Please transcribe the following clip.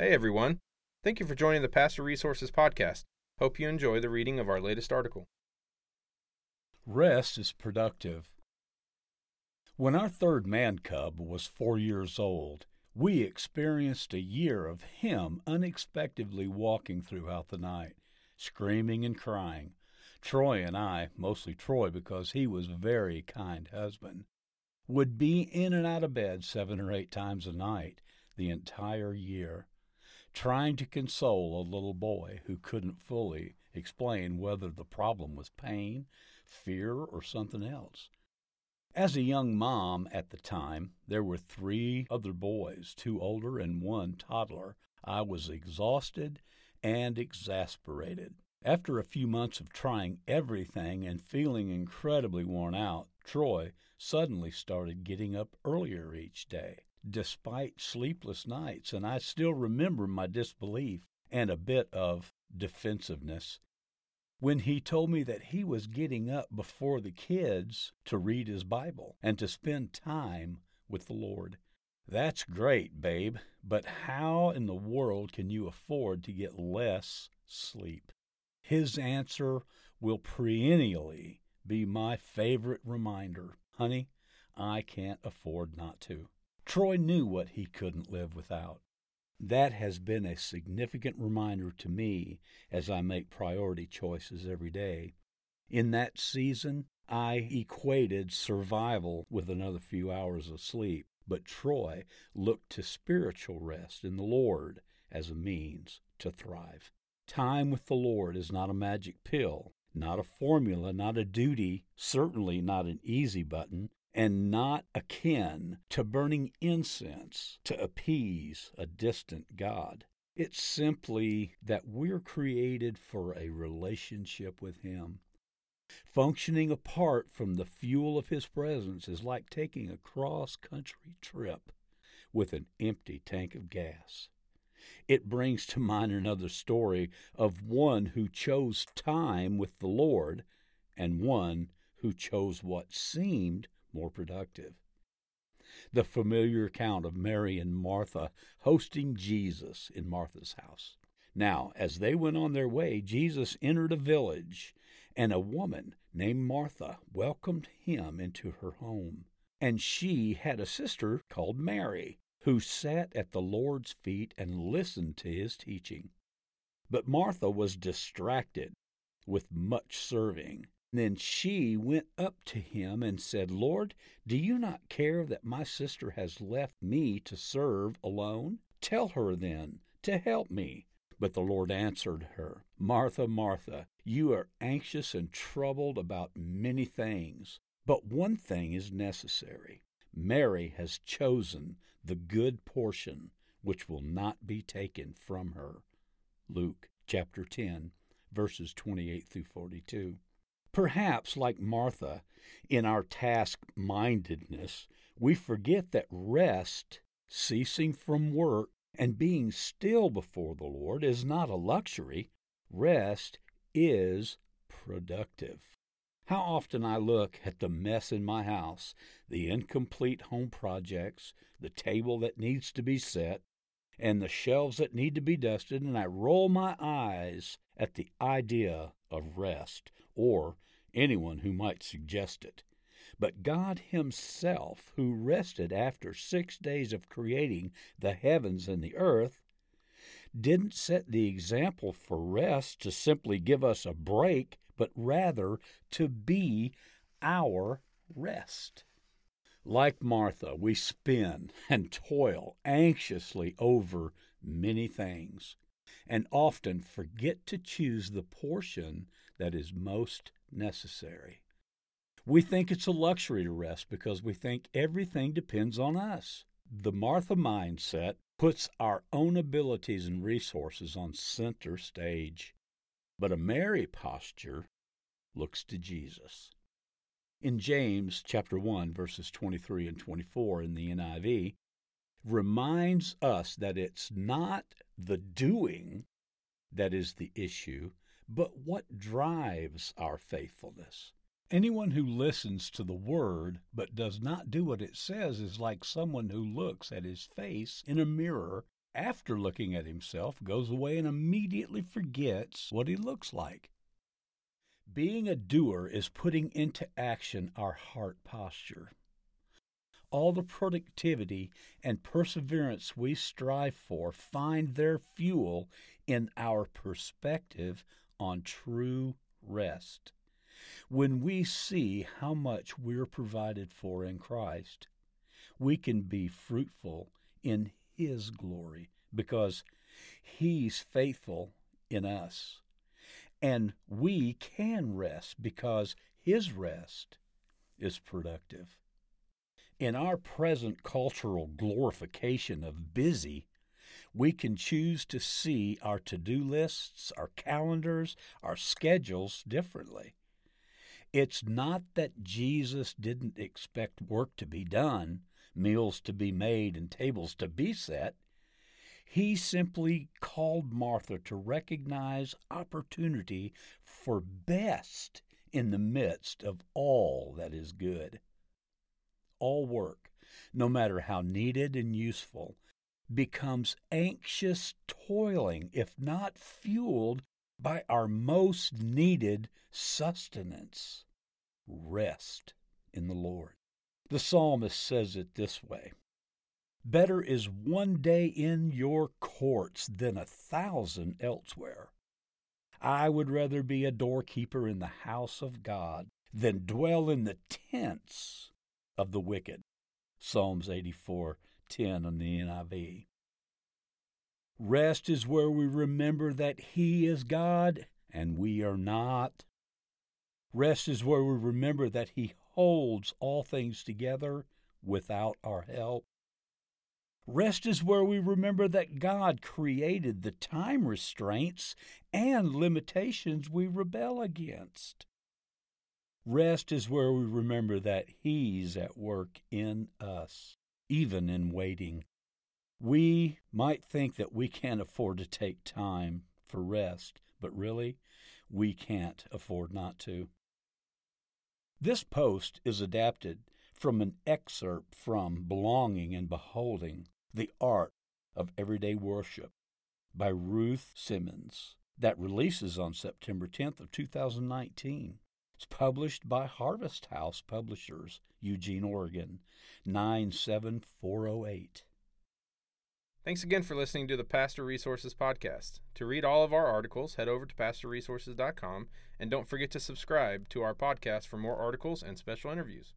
Hey everyone. Thank you for joining the Pastor Resources Podcast. Hope you enjoy the reading of our latest article. Rest is productive. When our third man cub was four years old, we experienced a year of him unexpectedly walking throughout the night, screaming and crying. Troy and I, mostly Troy because he was a very kind husband, would be in and out of bed seven or eight times a night the entire year, trying to console a little boy who couldn't fully explain whether the problem was pain, fear, or something else. As a young mom at the time, there were three other boys, two older and one toddler. I was exhausted and exasperated. After a few months of trying everything and feeling incredibly worn out, Troy suddenly started getting up earlier each day, despite sleepless nights, and I still remember my disbelief and a bit of defensiveness when he told me that he was getting up before the kids to read his Bible and to spend time with the Lord. That's great, babe, but how in the world can you afford to get less sleep? His answer will perennially be my favorite reminder. Honey, I can't afford not to. Troy knew what he couldn't live without. That has been a significant reminder to me as I make priority choices every day. In that season, I equated survival with another few hours of sleep, but Troy looked to spiritual rest in the Lord as a means to thrive. Time with the Lord is not a magic pill, not a formula, not a duty, certainly not an easy button, and not akin to burning incense to appease a distant God. It's simply that we're created for a relationship with Him. Functioning apart from the fuel of His presence is like taking a cross country trip with an empty tank of gas. It brings to mind another story of one who chose time with the Lord and one who chose what seemed more productive. The familiar account of Mary and Martha hosting Jesus in Martha's house. Now, as they went on their way, Jesus entered a village, and a woman named Martha welcomed him into her home. And she had a sister called Mary, who sat at the Lord's feet and listened to his teaching. But Martha was distracted with much serving. Then she went up to him and said, Lord, do you not care that my sister has left me to serve alone? Tell her then to help me. But the Lord answered her, Martha, Martha, you are anxious and troubled about many things, but one thing is necessary. Mary has chosen the good portion which will not be taken from her. Luke chapter 10, verses 28 through 42. Perhaps, like Martha, in our task mindedness, we forget that rest, ceasing from work, and being still before the Lord is not a luxury. Rest is productive. How often I look at the mess in my house, the incomplete home projects, the table that needs to be set, and the shelves that need to be dusted, and I roll my eyes at the idea of rest, or anyone who might suggest it. But God Himself, who rested after six days of creating the heavens and the earth, didn't set the example for rest to simply give us a break, but rather to be our rest. Like Martha, we spin and toil anxiously over many things and often forget to choose the portion that is most necessary. We think it's a luxury to rest because we think everything depends on us. The Martha mindset puts our own abilities and resources on center stage, but a Mary posture looks to Jesus. In James chapter 1 verses 23 and 24 in the NIV reminds us that it's not the doing that is the issue, but what drives our faithfulness. Anyone who listens to the word but does not do what it says is like someone who looks at his face in a mirror after looking at himself, goes away and immediately forgets what he looks like. Being a doer is putting into action our heart posture. All the productivity and perseverance we strive for find their fuel in our perspective on true rest. When we see how much we're provided for in Christ, we can be fruitful in His glory because He's faithful in us. And we can rest because His rest is productive. In our present cultural glorification of busy, we can choose to see our to do lists, our calendars, our schedules differently. It's not that Jesus didn't expect work to be done, meals to be made, and tables to be set. He simply called Martha to recognize opportunity for best in the midst of all that is good. All work, no matter how needed and useful, becomes anxious toiling if not fueled by our most needed sustenance rest in the Lord. The psalmist says it this way Better is one day in your courts than a thousand elsewhere. I would rather be a doorkeeper in the house of God than dwell in the tents of the wicked. Psalms 84 10 on the NIV. Rest is where we remember that He is God and we are not. Rest is where we remember that He holds all things together without our help. Rest is where we remember that God created the time restraints and limitations we rebel against. Rest is where we remember that He's at work in us, even in waiting. We might think that we can't afford to take time for rest, but really, we can't afford not to. This post is adapted from an excerpt from Belonging and Beholding The Art of Everyday Worship by Ruth Simons that releases on September 10th of 2019. It's published by Harvest House Publishers, Eugene, Oregon, 97408. Thanks again for listening to the Pastor Resources Podcast. To read all of our articles, head over to pastorresources.com and don't forget to subscribe to our podcast for more articles and special interviews.